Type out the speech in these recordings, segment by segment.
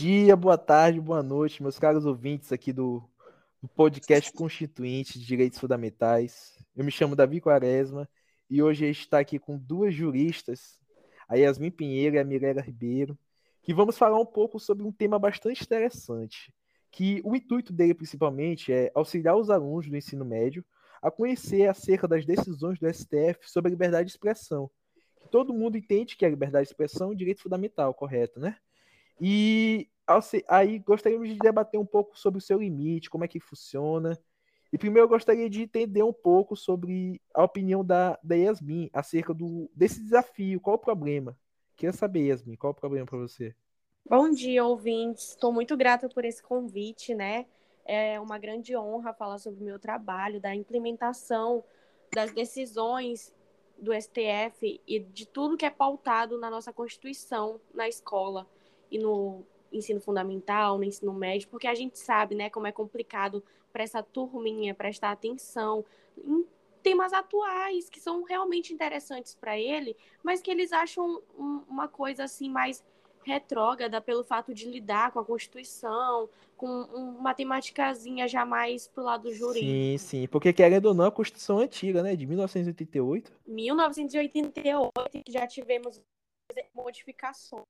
dia, boa tarde, boa noite, meus caros ouvintes aqui do, do podcast Constituinte de Direitos Fundamentais. Eu me chamo Davi Quaresma e hoje a gente está aqui com duas juristas, a Yasmin Pinheiro e a Mirella Ribeiro, que vamos falar um pouco sobre um tema bastante interessante, que o intuito dele principalmente é auxiliar os alunos do ensino médio a conhecer acerca das decisões do STF sobre a liberdade de expressão. Todo mundo entende que a liberdade de expressão é um direito fundamental, correto, né? E aí gostaríamos de debater um pouco sobre o seu limite, como é que funciona. E primeiro eu gostaria de entender um pouco sobre a opinião da, da Yasmin acerca do, desse desafio. Qual o problema? Queria saber, Yasmin, qual o problema para você? Bom dia, ouvintes. Estou muito grata por esse convite, né? É uma grande honra falar sobre o meu trabalho, da implementação das decisões do STF e de tudo que é pautado na nossa Constituição na escola e no ensino fundamental, no ensino médio, porque a gente sabe, né, como é complicado para essa turminha prestar atenção em temas atuais que são realmente interessantes para ele, mas que eles acham um, uma coisa assim mais retrógrada pelo fato de lidar com a Constituição, com uma temáticazinha já mais pro lado jurídico. Sim, sim, porque querendo ou não, a Constituição antiga, né, de 1988. 1988, já tivemos modificações.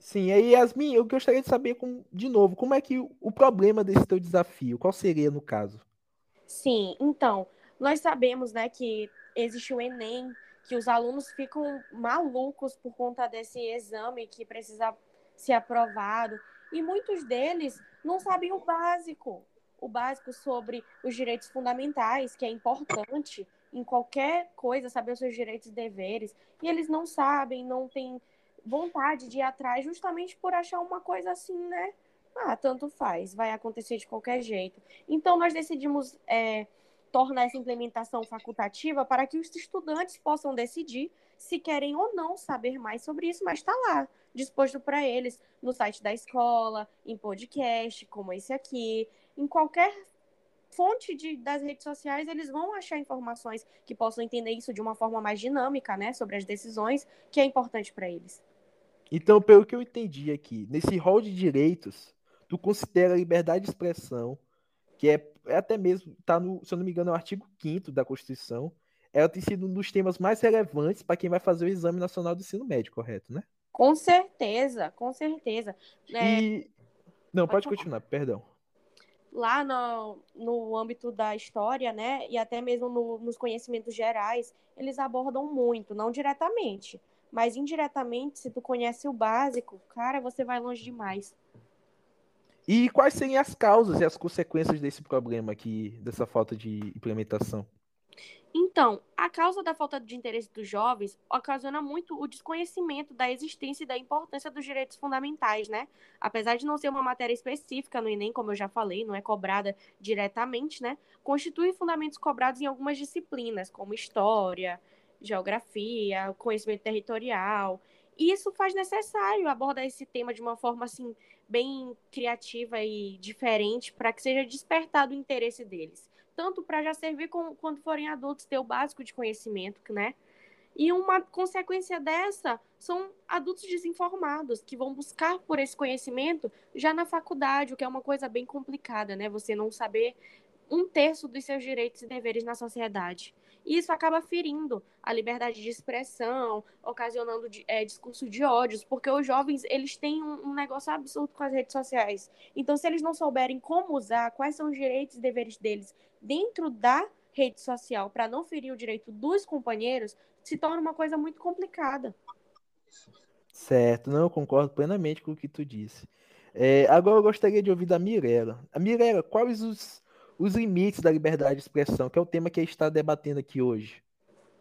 Sim, aí Yasmin, eu gostaria de saber, com, de novo, como é que o, problema desse teu desafio, qual seria no caso? Sim, então, nós sabemos, né, que existe o Enem, que os alunos ficam malucos por conta desse exame que precisa ser aprovado, e muitos deles não sabem o básico, o básico sobre os direitos fundamentais, que é importante em qualquer coisa, saber os seus direitos e deveres, e eles não sabem, não têm vontade de ir atrás justamente por achar uma coisa assim, né? Ah, tanto faz, vai acontecer de qualquer jeito. Então, nós decidimos é, tornar essa implementação facultativa para que os estudantes possam decidir se querem ou não saber mais sobre isso, mas está lá, disposto para eles, no site da escola, em podcast, como esse aqui, em qualquer fonte de, das redes sociais, eles vão achar informações que possam entender isso de uma forma mais dinâmica, né, sobre as decisões, que é importante para eles. Então, pelo que eu entendi aqui, nesse rol de direitos, tu considera a liberdade de expressão, que é, é até mesmo, tá no, se eu não me engano, é o artigo 5 da Constituição, ela tem sido um dos temas mais relevantes para quem vai fazer o Exame Nacional do Ensino Médio, correto, né? Com certeza, com certeza. É... E... Não, pode continuar, perdão. Lá no, no âmbito da história, né, e até mesmo no, nos conhecimentos gerais, eles abordam muito, não diretamente, mas indiretamente, se tu conhece o básico, cara, você vai longe demais. E quais seriam as causas e as consequências desse problema aqui, dessa falta de implementação? Então, a causa da falta de interesse dos jovens ocasiona muito o desconhecimento da existência e da importância dos direitos fundamentais, né? Apesar de não ser uma matéria específica no Enem, como eu já falei, não é cobrada diretamente, né? Constitui fundamentos cobrados em algumas disciplinas, como história, geografia, conhecimento territorial. E isso faz necessário abordar esse tema de uma forma assim bem criativa e diferente para que seja despertado o interesse deles, tanto para já servir com, quando forem adultos ter o básico de conhecimento, né? E uma consequência dessa são adultos desinformados que vão buscar por esse conhecimento já na faculdade, o que é uma coisa bem complicada, né? Você não saber um terço dos seus direitos e deveres na sociedade. E isso acaba ferindo a liberdade de expressão, ocasionando é, discurso de ódios, porque os jovens eles têm um, negócio absurdo com as redes sociais. Então, se eles não souberem como usar, quais são os direitos e deveres deles dentro da rede social para não ferir o direito dos companheiros, se torna uma coisa muito complicada. Certo, não, eu concordo plenamente com o que tu disse. É, agora eu gostaria de ouvir da Mirella. A Mirella, quais os os limites da liberdade de expressão, que é o tema que a gente está debatendo aqui hoje.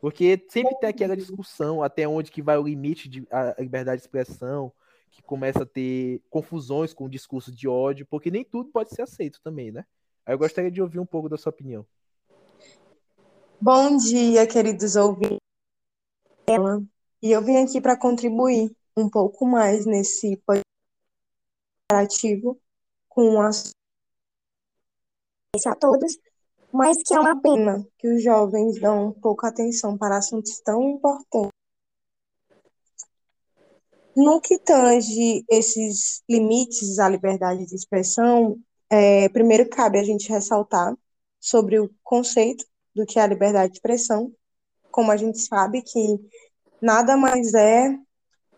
Porque sempre tem aquela discussão até onde que vai o limite da liberdade de expressão, que começa a ter confusões com o discurso de ódio, porque nem tudo pode ser aceito também, né? Aí eu gostaria de ouvir um pouco da sua opinião. Bom dia, queridos ouvintes. E eu vim aqui para contribuir um pouco mais nesse podcast com a todos, mas que é uma pena que os jovens dão pouca atenção para assuntos tão importantes. No que tange esses limites à liberdade de expressão, é, primeiro cabe a gente ressaltar sobre o conceito do que é a liberdade de expressão, como a gente sabe que nada mais é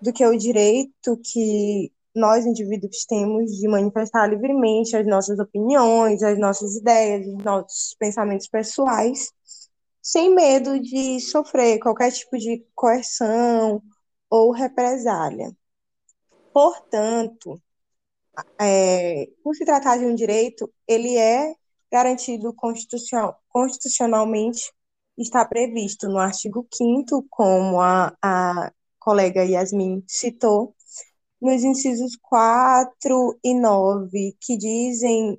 do que o direito que nós, indivíduos, temos de manifestar livremente as nossas opiniões, as nossas ideias, os nossos pensamentos pessoais, sem medo de sofrer qualquer tipo de coerção ou represália. Portanto, é, por se tratar de um direito, ele é garantido constitucional, constitucionalmente, está previsto no artigo 5 como a, a colega Yasmin citou, nos incisos 4 e 9, que dizem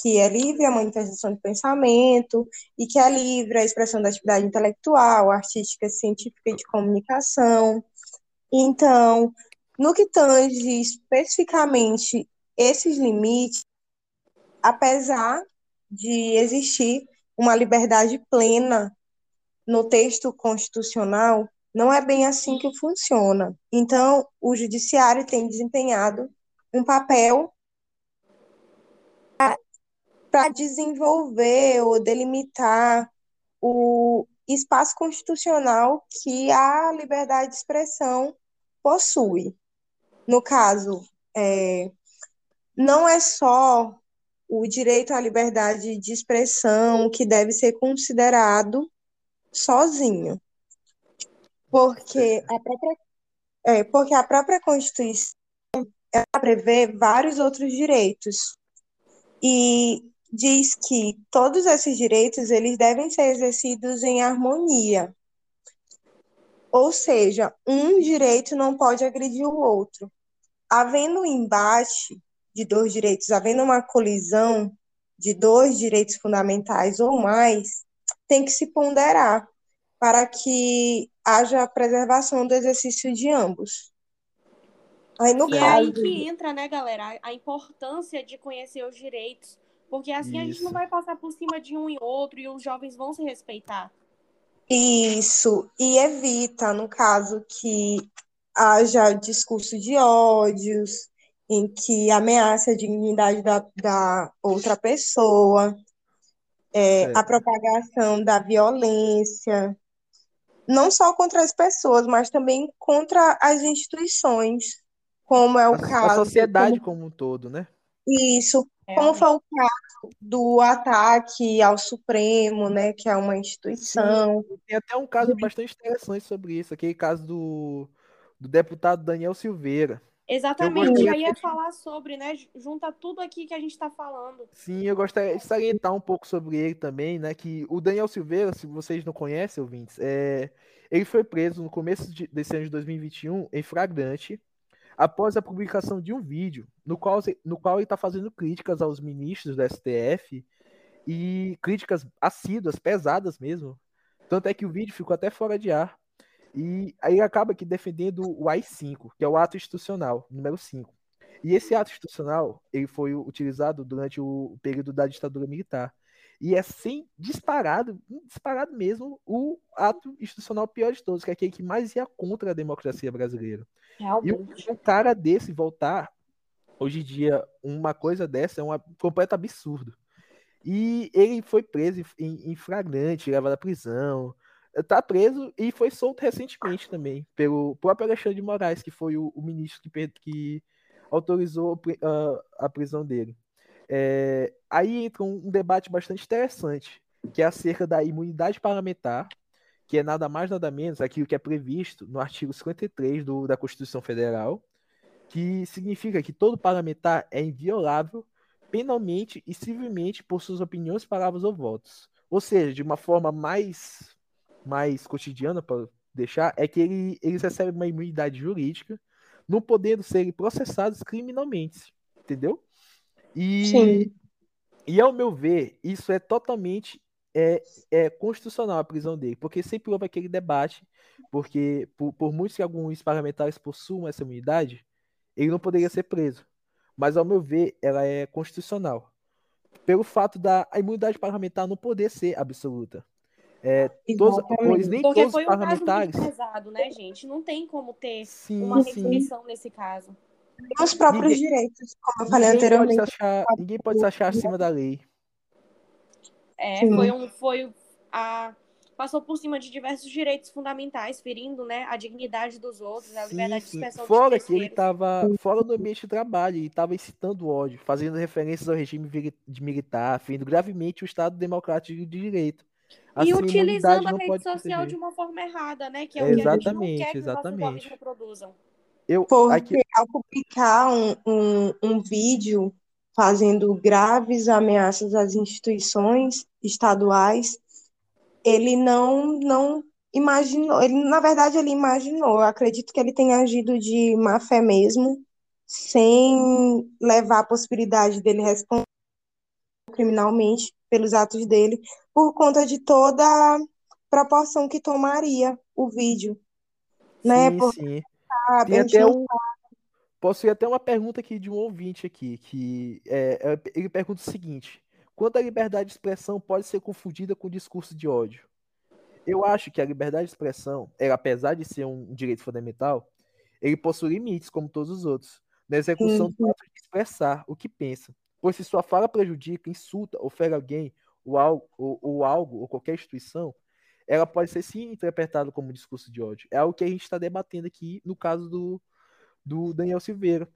que é livre a manifestação de pensamento e que é livre a expressão da atividade intelectual, artística, científica e de comunicação. Então, no que tange especificamente esses limites, apesar de existir uma liberdade plena no texto constitucional, não é bem assim que funciona. Então, o judiciário tem desempenhado um papel para desenvolver ou delimitar o espaço constitucional que a liberdade de expressão possui. No caso, é, não é só o direito à liberdade de expressão que deve ser considerado sozinho, porque a própria, é, porque a própria Constituição prevê vários outros direitos e diz que todos esses direitos eles devem ser exercidos em harmonia. Ou seja, um direito não pode agredir o outro. Havendo um embate de dois direitos, havendo uma colisão de dois direitos fundamentais ou mais, tem que se ponderar para que haja preservação do exercício de ambos. Aí, no e caso... é aí que entra, né, galera, a importância de conhecer os direitos, porque assim Isso. a gente não vai passar por cima de um e outro e os jovens vão se respeitar. Isso, e evita, no caso, que haja discurso de ódios, em que ameaça a dignidade da, da outra pessoa, é, a propagação da violência, não só contra as pessoas, mas também contra as instituições, como é o a, caso. A sociedade como, como um todo, né? Isso, é. como foi o caso do ataque ao Supremo, né, que é uma instituição. Sim, tem até um caso bastante interessante sobre isso, aquele caso do, do deputado Daniel Silveira. Exatamente, eu, eu ia falar sobre, né? Junta tudo aqui que a gente está falando. Sim, eu gostaria de salientar um pouco sobre ele também, né? Que o Daniel Silveira, se vocês não conhecem, ouvintes, é, ele foi preso no começo de, desse ano de 2021 em flagrante, após a publicação de um vídeo no qual, no qual ele está fazendo críticas aos ministros do STF e críticas assíduas, pesadas mesmo. Tanto é que o vídeo ficou até fora de ar. E aí acaba aqui defendendo o AI-5, que é o ato institucional, número 5. E esse ato institucional, ele foi utilizado durante o período da ditadura militar. E é sem disparado, disparado mesmo, o ato institucional pior de todos, que é aquele que mais ia contra a democracia brasileira. Realmente. E um cara desse voltar, hoje em dia, uma coisa dessa é um completo absurdo. E ele foi preso em, em flagrante, levado à prisão, tá preso e foi solto recentemente também pelo próprio Alexandre de Moraes, que foi o, o ministro que, que autorizou a, prisão dele. É, aí entra um, um, debate bastante interessante, que é acerca da imunidade parlamentar, que é nada mais nada menos aquilo que é previsto no artigo 53 do, da Constituição Federal, que significa que todo parlamentar é inviolável penalmente e civilmente por suas opiniões, palavras ou votos. Ou seja, de uma forma mais mais cotidiana para deixar é que ele, eles recebem uma imunidade jurídica, não podendo serem processados criminalmente, entendeu? E, Sim. e ao meu ver, isso é totalmente é, é constitucional a prisão dele, porque sempre houve aquele debate, porque por, por muitos que alguns parlamentares possuam essa imunidade, ele não poderia ser preso. Mas ao meu ver, ela é constitucional. Pelo fato da imunidade parlamentar não poder ser absoluta. É, todos, pois nem Porque todos foi um parlamentares. caso muito pesado, né, gente? Não tem como ter Sim, uma restrição nesse caso. Os próprios Ninguém- direitos, como eu falei Ninguém pode, anteriormente. achar, ninguém pode se achar acima da lei. É, Sim. foi um, foi a passou por cima de diversos direitos fundamentais, ferindo, né, a dignidade dos outros, a Sim, liberdade de expressão Fora que ele estava fora do ambiente de trabalho, ele estava incitando ódio, fazendo referências ao regime de militar, ferindo gravemente o Estado Democrático de Direito. E Assim, utilizando a rede pode social proteger. de uma forma errada, né? Que é o que a gente não Exatamente, quer que os exatamente. reproduzam. Eu, Porque aqui, ao publicar um, um, um vídeo fazendo graves ameaças às instituições estaduais, ele não, não imaginou, ele, na verdade ele imaginou, eu acredito que ele tenha agido de má fé mesmo, sem levar a possibilidade dele responder criminalmente pelos atos dele, por conta de toda a proporção que tomaria o vídeo, né? sim, Porque sim. gente até um, posso ir até uma pergunta aqui de um ouvinte aqui, que é, é- ele pergunta o seguinte: quando a liberdade de expressão pode ser confundida com discurso de ódio? Eu acho que a liberdade de expressão, ela, apesar de ser um direito fundamental, ele possui limites, como todos os outros, na execução do ato de expressar o que pensa. Pois se sua fala prejudica, insulta ou fere alguém, ou algo, ou, ou algo, ou qualquer instituição, ela pode ser sim interpretada como discurso de ódio. É algo que a gente está debatendo aqui no caso do, do Daniel Silveira.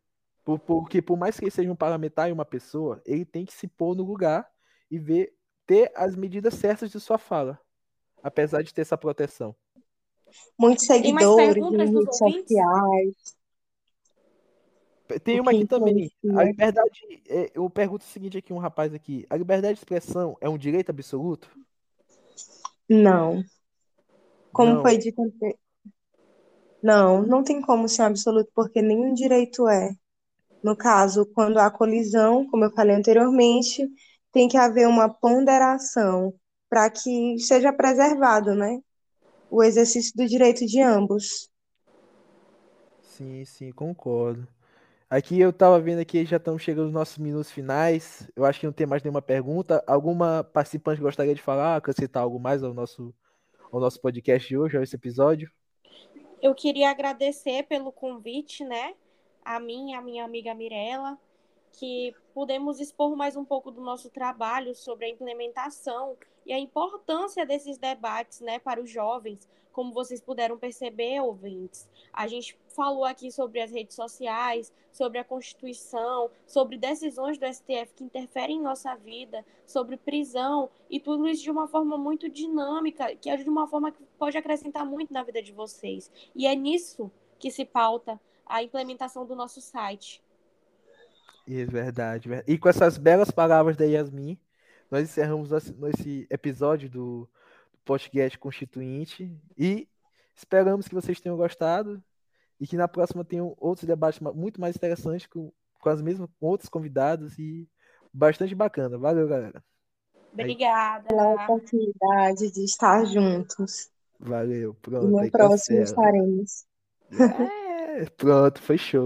Por- porque por mais que ele seja um parlamentar e uma pessoa, ele tem que se pôr no lugar e ver, ter as medidas certas de sua fala, apesar de ter essa proteção. muitos seguidores redes sociais. Tem uma aqui também. A liberdade. é, eu pergunto o seguinte aqui, um rapaz aqui. A liberdade de expressão é um direito absoluto? Não. Como Não. foi dito Não, não tem como ser absoluto, porque nenhum direito é. No caso, quando há colisão, como eu falei anteriormente, tem que haver uma ponderação para que seja preservado, né? O exercício do direito de ambos. Sim, sim, concordo. Aqui eu tava vendo aqui, já estamos chegando nos nossos minutos finais. Eu acho que não tem mais nenhuma pergunta. Alguma participante gostaria de falar, acrescentar algo mais ao nosso, ao nosso podcast de hoje, a esse episódio? Eu queria agradecer pelo convite, né? A mim a minha amiga Mirella, que pudemos expor mais um pouco do nosso trabalho sobre a implementação e a importância desses debates, né, para os jovens. Como vocês puderam perceber, ouvintes, a gente falou aqui sobre as redes sociais, sobre a Constituição, sobre decisões do STF que interferem em nossa vida, sobre prisão e tudo isso de uma forma muito dinâmica, que é de uma forma que pode acrescentar muito na vida de vocês. E é nisso que se pauta a implementação do nosso site. É verdade. ver- E com essas belas palavras da Yasmin, nós encerramos esse episódio do, do podcast Constituinte e esperamos que vocês tenham gostado e que na próxima tenham outros debates muito mais interessantes com, com as mesmas com outros convidados e bastante bacana. Valeu, galera. Obrigada. Pela oportunidade de estar juntos. Valeu. E Pronto, no aí próximo cancela. estaremos. É, pronto, foi show.